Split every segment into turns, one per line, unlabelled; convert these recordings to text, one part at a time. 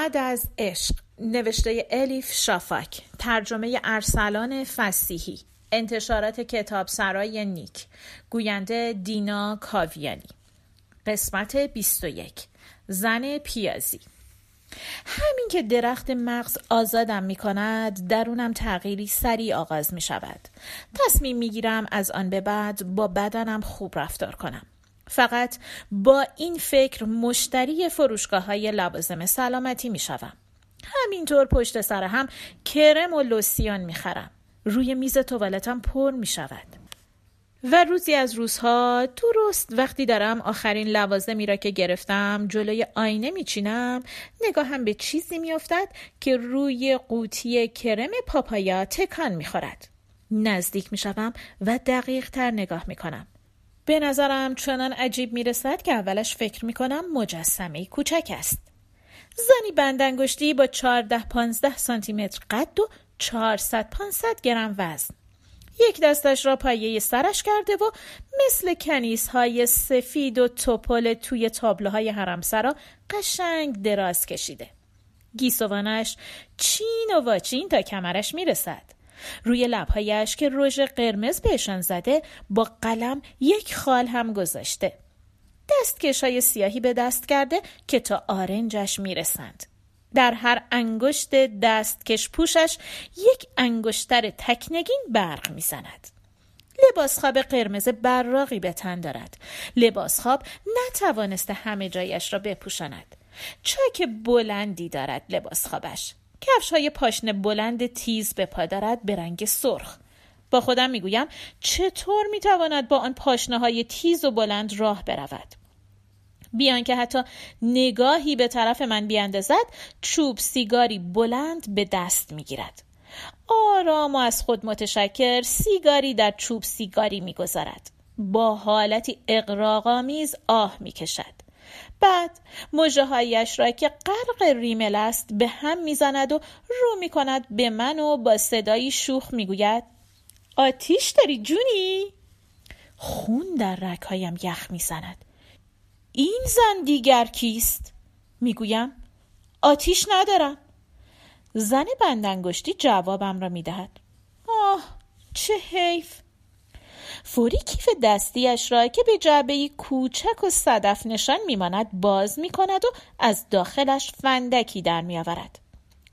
بعد از عشق نوشته الیف شافاک ترجمه ارسلان فسیحی انتشارات کتاب سرای نیک گوینده دینا کاویانی. قسمت 21 زن پیازی. همین که درخت مغز آزادم می کند درونم تغییری سریع آغاز می شود تصمیم می گیرم از آن به بعد با بدنم خوب رفتار کنم. فقط با این فکر مشتری فروشگاه های لوازم سلامتی می شوم. همینطور پشت سر هم کرم و لوسیان می خرم. روی میز توالتم پر می شود. و روزی از روزها درست وقتی دارم آخرین لوازمی را که گرفتم جلوی آینه میچینم نگاهم به چیزی میافتد که روی قوطی کرم پاپایا تکان می‌خورد نزدیک می‌شوم و دقیق تر نگاه می‌کنم به نظرم چنان عجیب می رسد که اولش فکر می کنم مجسمه کوچک است. زنی بندنگشتی با 14 15 سانتی متر قد و 400 500 گرم وزن. یک دستش را پایه سرش کرده و مثل کنیس های سفید و توپل توی تابلوهای حرمسرا قشنگ دراز کشیده. گیسوانش چین و واچین تا کمرش می‌رسد. روی لبهایش که رژ قرمز بهشان زده با قلم یک خال هم گذاشته. دستکش های سیاهی به دست کرده که تا آرنجش می‌رسند. در هر انگشت دستکش پوشش یک انگشتر تکنگین برق می‌زند. لباس خواب قرمز براقی به تن دارد. لباس خواب نتوانسته همه جایش را بپوشاند. چاک بلندی دارد لباس خوابش. کفش های پاشنه بلند تیز به پا دارد به رنگ سرخ. با خودم می‌گویم چطور می‌تواند با آن پاشنه های تیز و بلند راه برود؟ بیان که حتی نگاهی به طرف من بیاندازد چوب سیگاری بلند به دست می‌گیرد. آرام و از خود متشکر سیگاری در چوب سیگاری می‌گذارد. با حالتی اقراقامیز آه می‌کشد. بعد مجه هایش را که غرق ریمل است به هم می‌زند و رو می‌کند به من و با صدایی شوخ می‌گوید آتیش داری جونی؟ خون در رکهایم یخ می‌زند این زن دیگر کیست؟ می‌گویم آتیش ندارم زن بندنگشتی جوابم را می‌دهد آه چه حیف فوری کیف دستیش را که به جعبه کوچک و صدف نشان میماند باز می کند و از داخلش فندکی در می آورد.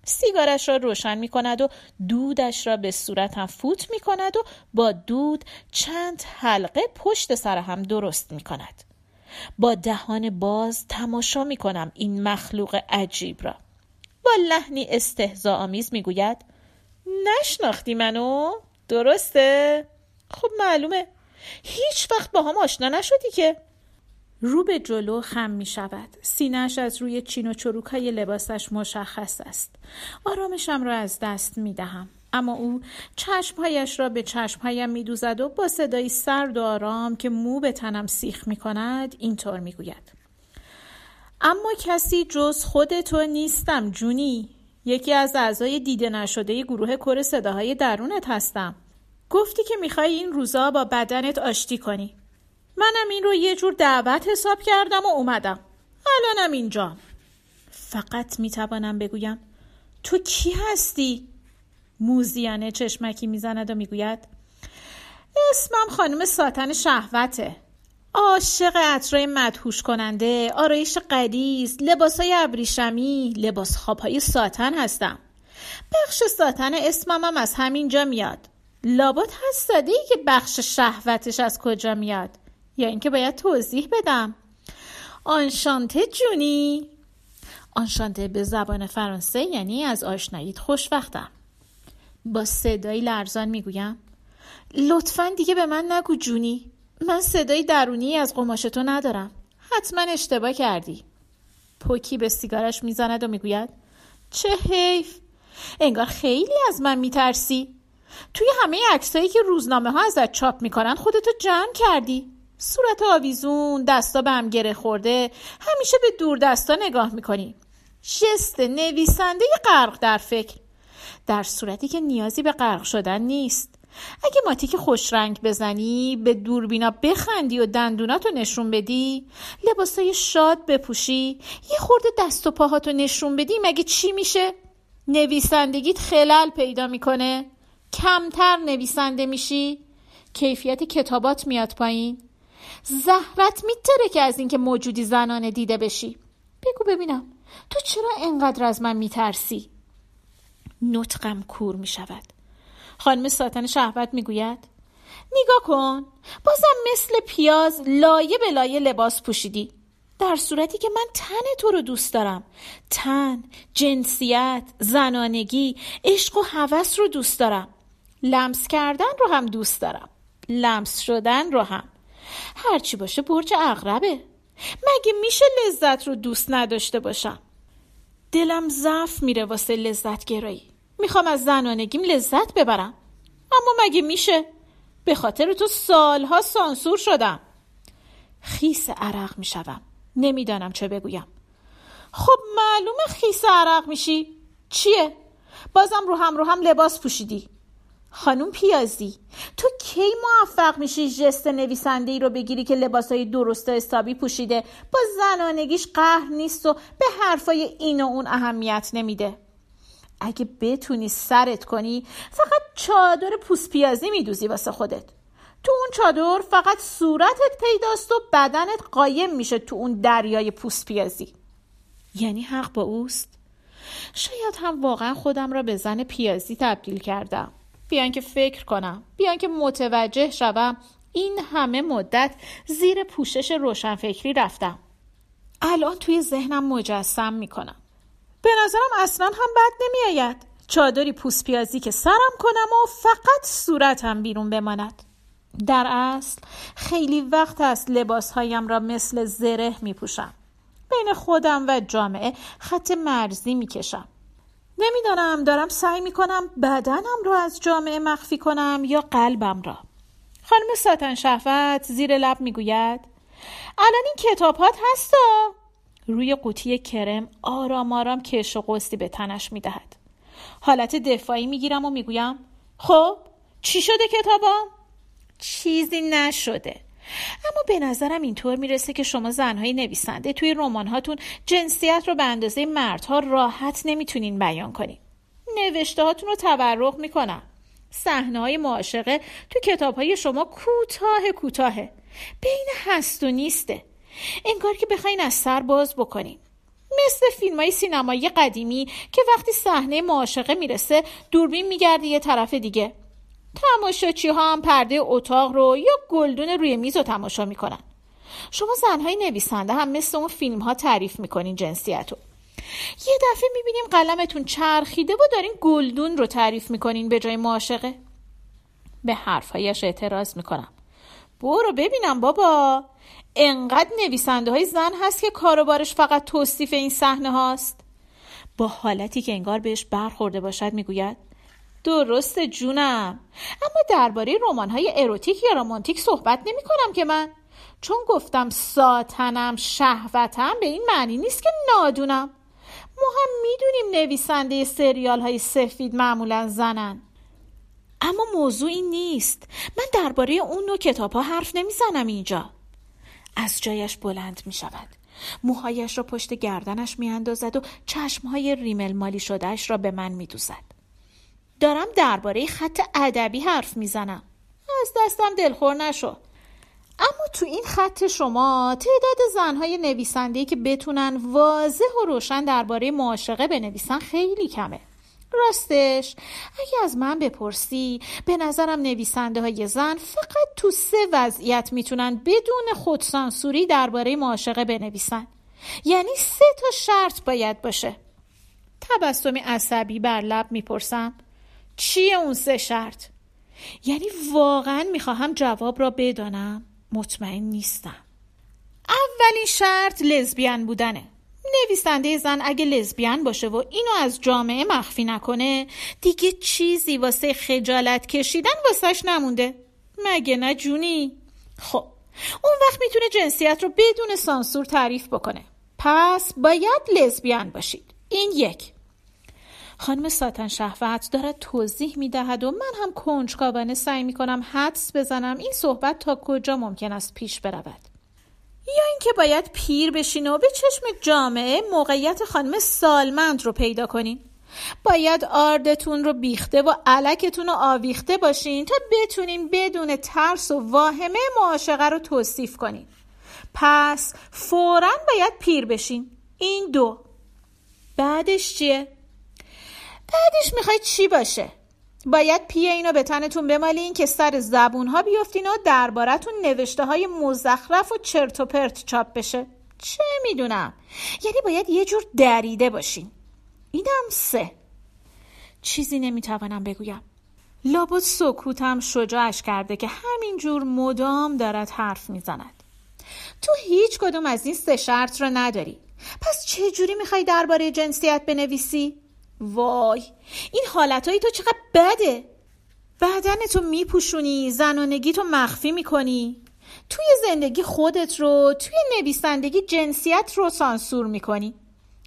سیگارش را روشن می کند و دودش را به صورتم فوت می کند و با دود چند حلقه پشت سر هم درست می کند. با دهان باز تماشا می کنم این مخلوق عجیب را. با لحنی استهزا آمیز می گوید نشناختی منو؟ درسته؟ خب معلومه. هیچ وقت با هم آشنا نشدی که؟ رو به جلو خم می شود. سینهش از روی چین و چروک های لباسش مشخص است. آرامشم را از دست می دهم. اما او چشمهایش را به چشمهایم می دوزد و با صدایی سرد و آرام که مو به تنم سیخ می کند اینطور می گوید. اما کسی جز خود تو نیستم جونی. یکی از اعضای دیده نشده گروه کر صداهای درونت هستم. گفتی که می‌خوای این روزا با بدنت آشتی کنی. منم این رو یه جور دعوت حساب کردم و اومدم. الانم اینجا. فقط می‌توانم بگویم تو کی هستی؟ موزیانه چشمکی می‌زند و می‌گوید اسمم خانم ساتن شهوته. عاشق عطرای مدهوش کننده آرایش قدیز لباسای ابریشمی لباس خوابهای ساتن هستم. بخش ساتن اسمم هم از همینجا میاد. لابد هست ای که بخش شهوتش از کجا میاد؟ یا اینکه باید توضیح بدم. آنشانته جونی. آنشانته به زبان فرانسه یعنی از آشناییت خوشوقتم با صدایی لرزان می‌گویم. لطفا دیگه به من نگو جونی. من صدایی درونی از قماش تو ندارم. حتما اشتباه کردی. پوکی به سیگارش می‌زند و می‌گوید چه حیف. انگار خیلی از من میترسی. توی همه عکسایی که روزنامه ها ازت چاپ می‌کنن خودتو جمع کردی. صورت آویزون دستا به هم گره خورده همیشه به دور دستا نگاه می‌کنی. جست نویسنده غرق در فکر. در صورتی که نیازی به غرق شدن نیست. اگه ماتیک خوش رنگ بزنی به دوربینا بخندی و دندوناتو نشون بدی لباسای شاد بپوشی یه خورده دست و پاهاتو نشون بدی مگه چی میشه؟ نویسندگیت خلل پیدا می‌کنه. کمتر نویسنده میشی؟ کیفیت کتابات میاد پایین. زهرت میتره که از اینکه موجودی زنانه دیده بشی. بگو ببینم تو چرا انقدر از من میترسی؟ نطقم کور می‌شود. خانم ساتن شهوت می‌گوید نگاه کن بازم مثل پیاز لایه به لایه لباس پوشیدی. در صورتی که من تن تو رو دوست دارم. تن، جنسیت، زنانگی، عشق و هوس رو دوست دارم. لمس کردن رو هم دوست دارم. لمس شدن رو هم. هرچی باشه برج اغربه. مگه میشه لذت رو دوست نداشته باشم؟ دلم ضعف میره واسه لذت گرایی می‌خوام از زنانگیم لذت ببرم. اما مگه میشه؟ به خاطر تو سالها سانسور شدم. خیس عرق می‌شوم. نمی‌دانم چه بگویم. خب معلومه خیس عرق میشی. چیه؟ بازم رو هم رو هم لباس پوشیدی. خانوم پیازی تو کی موفق میشی جست نویسنده ای رو بگیری که لباسای درست و استابی پوشیده؟ با زنانگیش قهر نیست و به حرفای این و اون اهمیت نمیده. اگه بتونی سرت کنی فقط چادر پوست پیازی میدوزی واسه خودت. تو اون چادر فقط صورتت پیداست و بدنت قایم میشه تو اون دریای پوست پیازی. یعنی حق با اوست؟ شاید هم واقعا خودم را به زن پیازی تبدیل کردم. بیان که فکر کنم بیان که متوجه شوم. این همه مدت زیر پوشش روشنفکری رفتم. الان توی ذهنم مجسم می‌کنم. به نظرم اصلا هم بد نمیآید. چادری پوست پیازی که سرم کنم و فقط صورتم بیرون بماند. در اصل خیلی وقت است لباسهایم را مثل زره می پوشم. بین خودم و جامعه خط مرزی می کشم. نمی‌دانم دارم سعی می کنم بدنم را از جامعه مخفی کنم یا قلبم را. خانم ساتن شهوت زیر لب می گوید الان این کتابات هستا روی قوطی کرم آرام آرام کش و قسطی به تنش می دهد. حالت دفاعی می گیرم و می گویم خب چی شده کتابام؟ چیزی نشده اما به نظرم اینطور می‌رسه که شما زنهای نویسنده توی رمانهاتون جنسیت رو به اندازه مردها راحت نمی‌تونین بیان کنین. نوشته هاتون رو تبرق می‌کنم. صحنه های معاشقه تو کتاب های شما کوتاه کوتاهه. بین هست و نیسته. انگار که بخواین از سر باز بکنین. مثل فیلم های سینمایی قدیمی که وقتی صحنه معاشقه می‌رسه دوربین میگرده یه طرف دیگه. تماشاچی ها هم پرده اتاق رو یا گلدون روی میز رو تماشا می‌کنن. شما زنهای نویسنده هم مثل اون فیلم ها تعریف می‌کنین جنسیت رو یه دفعه می‌بینیم قلمتون چرخیده و دارین گلدون رو تعریف می‌کنین به جای معاشقه. به حرفهایش اعتراض می‌کنم. برو ببینم بابا. انقدر نویسنده های زن هست که کاروبارش فقط توصیف این صحنه هاست. با حالتی که انگار بهش برخورده باشد می‌گوید درست جونم. اما درباره رمان های اروتیک یا رمانتیک صحبت نمی کنم که من. چون گفتم ساتنم شهوتم به این معنی نیست که نادونم. ما هم می‌دونیم نویسنده سریال های سفید معمولا زنن. اما موضوع این نیست. من درباره اون نوع کتاب ها حرف نمی‌زنم اینجا. از جایش بلند می شود موهایش را پشت گردنش می اندازد و چشمهای ریمل مالی شدهش را به من می دوزد. دارم درباره خط ادبی حرف می‌زنم. از دستم دلخور نشو. اما تو این خط شما تعداد زنهای نویسنده که بتونن واضح و روشن درباره معاشقه بنویسن خیلی کمه. راستش اگه از من بپرسی به نظرم نویسنده های زن فقط تو سه وضعیت می‌تونن بدون خودسانسوری درباره معاشقه بنویسن. یعنی سه تا شرط باید باشه. تبسمی عصبی بر لب می‌پرسم. چیه اون سه شرط؟ یعنی واقعا می‌خواهم جواب را بدانم. مطمئن نیستم. اولین شرط لزبیان بودنه. نویسنده زن اگه لزبیان باشه و اینو از جامعه مخفی نکنه دیگه چیزی واسه خجالت کشیدن واسهش نمونده. مگه نه جونی؟ خب اون وقت می‌تونه جنسیت رو بدون سانسور تعریف بکنه. پس باید لزبیان باشید. این یک. خانم ساتن شهوت دارد توضیح می دهد و من هم کنجکاوانه سعی می کنم حدس بزنم این صحبت تا کجا ممکن است پیش برود. یا اینکه باید پیر بشین و به چشم جامعه موقعیت خانم سالمند رو پیدا کنین. باید آردتون رو بیخته و علکتون رو آویخته باشین تا بتونین بدون ترس و واهمه معاشقه رو توصیف کنین. پس فورا باید پیر بشین. این دو. بعدش چیه؟ بعدش می‌خوای چی باشه؟ باید پیه اینو به تنتون بمالین که سر زبون ها بیفتین و دربارتون نوشته های مزخرف و چرت و پرت چاپ بشه. چه می‌دونم. یعنی باید یه جور دریده باشین. اینم سه. چیزی نمی‌توانم بگویم. لابد سکوتم شجاعش کرده که همینجور مدام دارد حرف می‌زند. تو هیچ کدوم از این سه شرط را نداری. پس چه جوری می‌خوای درباره جنسیت بنویسی؟ وای این حالتهایی تو چقدر بده؟ بدن تو میپوشونی زنانگی تو مخفی می‌کنی. توی زندگی خودت رو توی نویسندگی جنسیت رو سانسور می‌کنی.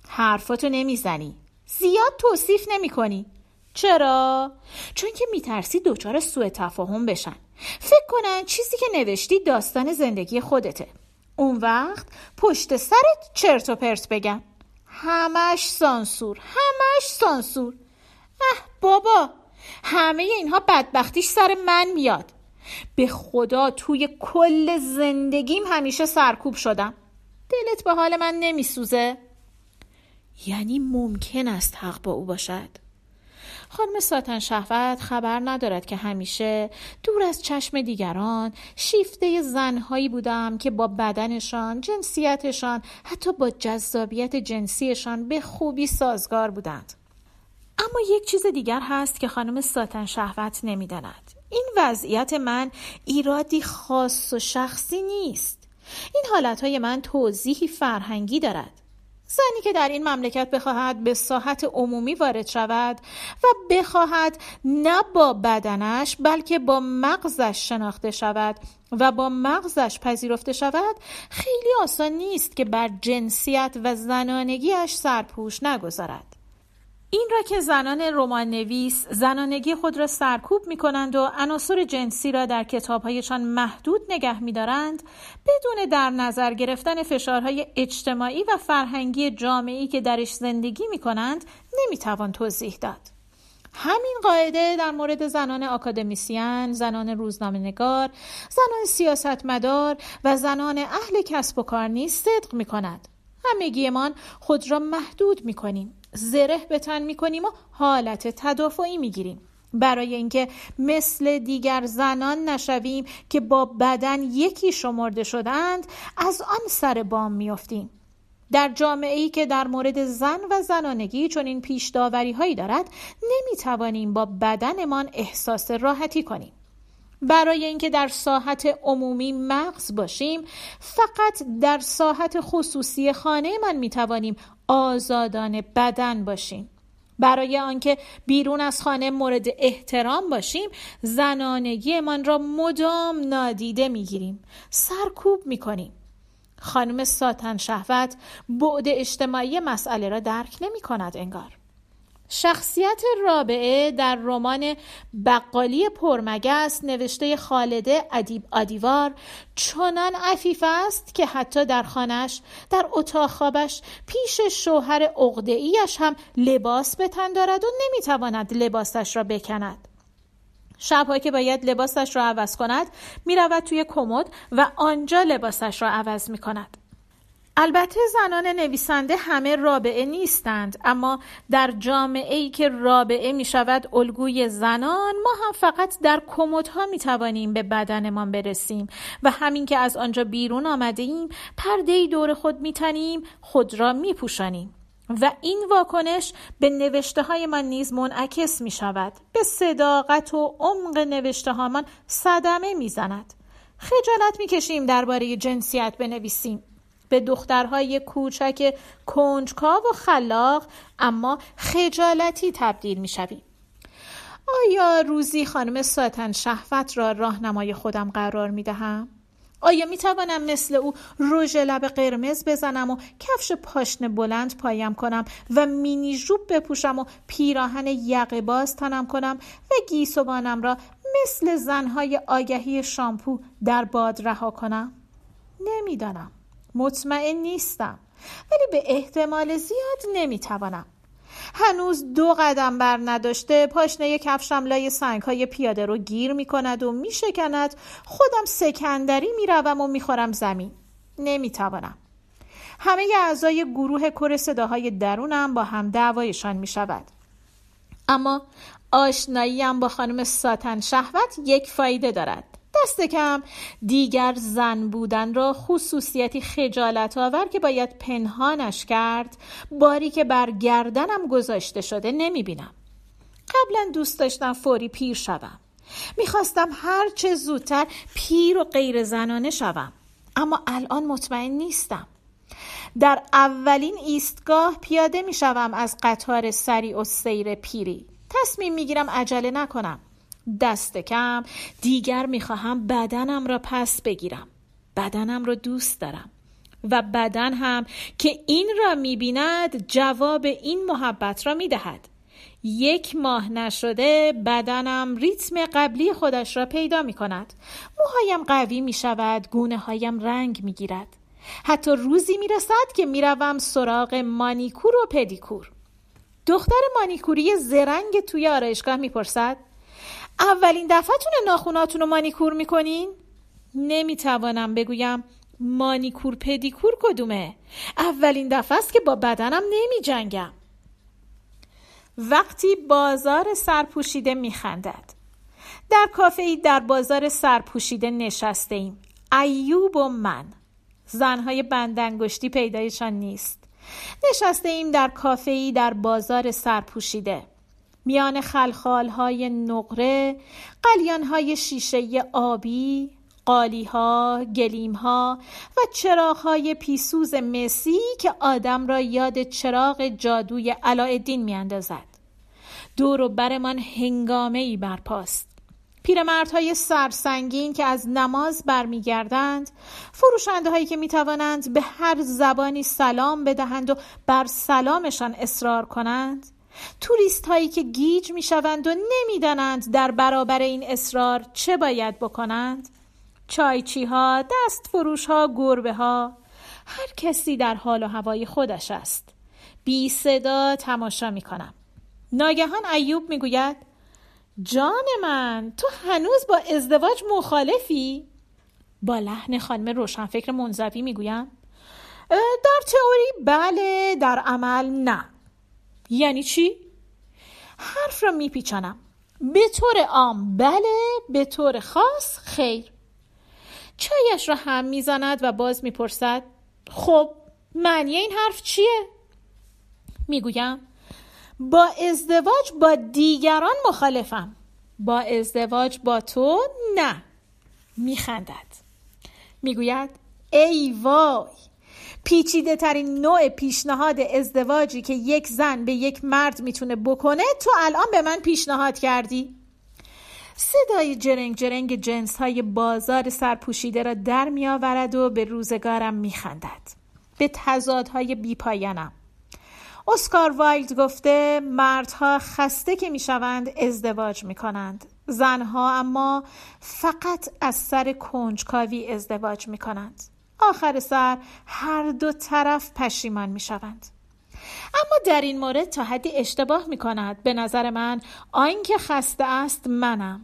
حرفاتو نمی‌زنی. زیاد توصیف نمی‌کنی. چرا؟ چون که میترسی دچار سوء تفاهم بشن. فکر کنن چیزی که نوشتی داستان زندگی خودته. اون وقت پشت سرت چرت و پرت بگن همش سانسور همش سانسور. اه بابا همه اینها بدبختیش سر من میاد. به خدا توی کل زندگیم همیشه سرکوب شدم. دلت به حال من نمیسوزه؟ یعنی ممکن است حق با او باشد؟ خانم ساتن شهوت خبر ندارد که همیشه دور از چشم دیگران شیفته زنهایی بودم که با بدنشان، جنسیتشان، حتی با جذابیت جنسیشان به خوبی سازگار بودند. اما یک چیز دیگر هست که خانم ساتن شهوت نمی‌داند. این وضعیت من ایرادی خاص و شخصی نیست. این حالتهای من توضیحی فرهنگی دارد. زنی که در این مملکت بخواهد به ساحت عمومی وارد شود و بخواهد نه با بدنش بلکه با مغزش شناخته شود و با مغزش پذیرفته شود خیلی آسان نیست که بر جنسیت و زنانگیش سرپوش نگذارد. این را که زنان رمان نویس زنانگی خود را سرکوب می کنند و عناصر جنسی را در کتابهایشان محدود نگه می دارند بدون در نظر گرفتن فشارهای اجتماعی و فرهنگی جامعی که درش زندگی می کنند نمی توان توضیح داد. همین قاعده در مورد زنان آکادمیسیان، زنان روزنامه نگار، زنان سیاستمدار و زنان اهل کسب و کار نیز صدق می کند. همگیمان خود را محدود می کنیم. زره به تن می‌کنیم و حالت تدافعی می‌گیریم. برای اینکه مثل دیگر زنان نشویم که با بدن یکی شمرده شدند از آن سر بام میافتیم. در جامعه ای که در مورد زن و زنانگی چون این پیش داوری هایی دارد نمی توانیم با بدنمان احساس راحتی کنیم. برای اینکه در ساحت عمومی مغز باشیم فقط در ساحت خصوصی خانه من می توانیم آزادان بدن باشیم. برای آنکه بیرون از خانه مورد احترام باشیم زنانگیمان را مدام نادیده می‌گیریم. سرکوب می‌کنیم. خانم ساتن شهوت بعد اجتماعی مسئله را درک نمی کند انگار. شخصیت رابعه در رمان بقالی پرمگس نوشته خالده ادیب آدیوار چنان عفیف است که حتی در خانش در اتاق خوابش پیش شوهر عقده ایش هم لباس به تن دارد و نمی‌تواند لباسش را بکند. شبهایی که باید لباسش را عوض کند می‌رود توی کمد و آنجا لباسش را عوض می کند البته زنان نویسنده همه رابعه نیستند اما در جامعه ای که رابعه می شود الگوی زنان ما هم فقط در کمدها می توانیم به بدنمان برسیم و همین که از آنجا بیرون آمده ایم پرده دور خود می تنیم خود را می پوشانیم. و این واکنش به نوشته های من نیز منعکس می شود به صداقت و عمق نوشته هامان صدمه می زند خجالت می کشیم درباره جنسیت بنویسیم. به دخترهای کوچک کنجکاو و خلاق اما خجالتی تبدیل می شویم. آیا روزی خانم ساتن شهوت را راهنمای خودم قرار می دهم؟ آیا می توانم مثل او رژ لب قرمز بزنم و کفش پاشنه بلند پایم کنم و مینی ژوب بپوشم و پیراهن یقه باز تنم کنم و گیسوانم را مثل زنهای آگهی شامپو در باد رها کنم نمی‌دانم مطمئن نیستم. ولی به احتمال زیاد نمی‌توانم. هنوز دو قدم بر نداشته پاشنه کفشم لای سنگ های پیاده رو گیر می کند و می شکند خودم سکندری می روم و می خورم زمین. نمی توانم همه اعضای گروه کر صداهای درونم با هم دعوایشان می شود اما آشناییم با خانم ساتن شهوت یک فایده دارد. دست کم. دیگر زن بودن را خصوصیتی خجالت آور که باید پنهانش کرد. باری که بر گردنم گذاشته شده نمی بینم قبلا دوست داشتم فوری پیر شوم. می‌خواستم هر چه زودتر پیر و غیر زنانه شوم. اما الان مطمئن نیستم. در اولین ایستگاه پیاده می‌شوم از قطار سری و سیر پیری. تصمیم می‌گیرم عجله نکنم. دست کم. دیگر می‌خواهم بدنم را پس بگیرم. بدنم را دوست دارم. و بدن هم که این را می‌بیند جواب این محبت را می‌دهد. یک ماه نشده بدنم ریتم قبلی خودش را پیدا می کند موهایم قوی می شود گونه هایم رنگ می گیرد حتی روزی می رسد که می روم سراغ مانیکور و پدیکور. دختر مانیکوری زرنگ توی آرایشگاه می‌پرسد اولین دفعتون ناخوناتون رو مانیکور می‌کنین؟ نمی‌توانم بگویم مانیکور پدیکور کدومه. اولین دفعه است که با بدنم نمی جنگم وقتی بازار سرپوشیده میخندد. در کافه ای در بازار سرپوشیده نشسته ایم ایوب و من. زنهای بندنگشتی پیدایشان نیست. نشسته ایم در کافه ای در بازار سرپوشیده. میان خلخال های نقره قلیان های شیشه آبی قالی ها، گلیم ها و چراغ های پیسوز مسی که آدم را یاد چراغ جادوی علایالدین می اندازد. دور و برمان هنگامه ای برپاست. پیرمردهای سرسنگین که از نماز برمیگردند فروشنده هایی که می توانند به هر زبانی سلام بدهند و بر سلامشان اصرار کنند توریست هایی که گیج می شوند و نمی‌دانند در برابر این اصرار چه باید بکنند؟ چایچی ها، دست فروش ها، گربه ها هر کسی در حال و هوای خودش است. بی صدا تماشا می کنم ناگهان ایوب می گوید جان من تو هنوز با ازدواج مخالفی؟ با لحن خانم روشنفکر منزوی می‌گویم در تئوری بله در عمل نه. یعنی چی؟ حرف را میپیچانم. به طور عام بله به طور خاص خیر. چایش را هم می‌زند و باز می‌پرسد خب معنی این حرف چیه؟ می‌گویم با ازدواج با دیگران مخالفم. با ازدواج با تو نه. میخندد. می‌گوید ای وای. پیچیده ترین نوع پیشنهاد ازدواجی که یک زن به یک مرد می‌تونه بکنه تو الان به من پیشنهاد کردی صدای جرنگ جرنگ جنس های بازار سرپوشیده را در می آورد و به روزگارم می خندد. به تضادهای بی پایانم. اسکار وایلد گفته مردها خسته که می شوند ازدواج می کنند. زنها اما فقط از سر کنجکاوی ازدواج می کنند. آخر سر هر دو طرف پشیمان می شوند. اما در این مورد تا حدی اشتباه می کند به نظر من آنکه خسته است منم.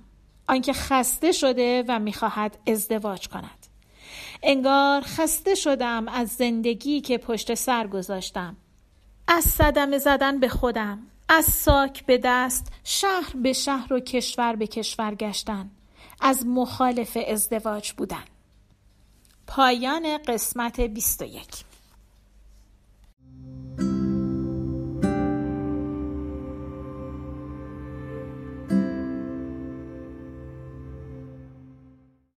آنکه خسته شده و می‌خواهد ازدواج کند. انگار خسته شدم از زندگی که پشت سر گذاشتم. از صدمه زدن به خودم. از ساک به دست شهر به شهر و کشور به کشور گشتن. از مخالف ازدواج بودن. پایان قسمت 21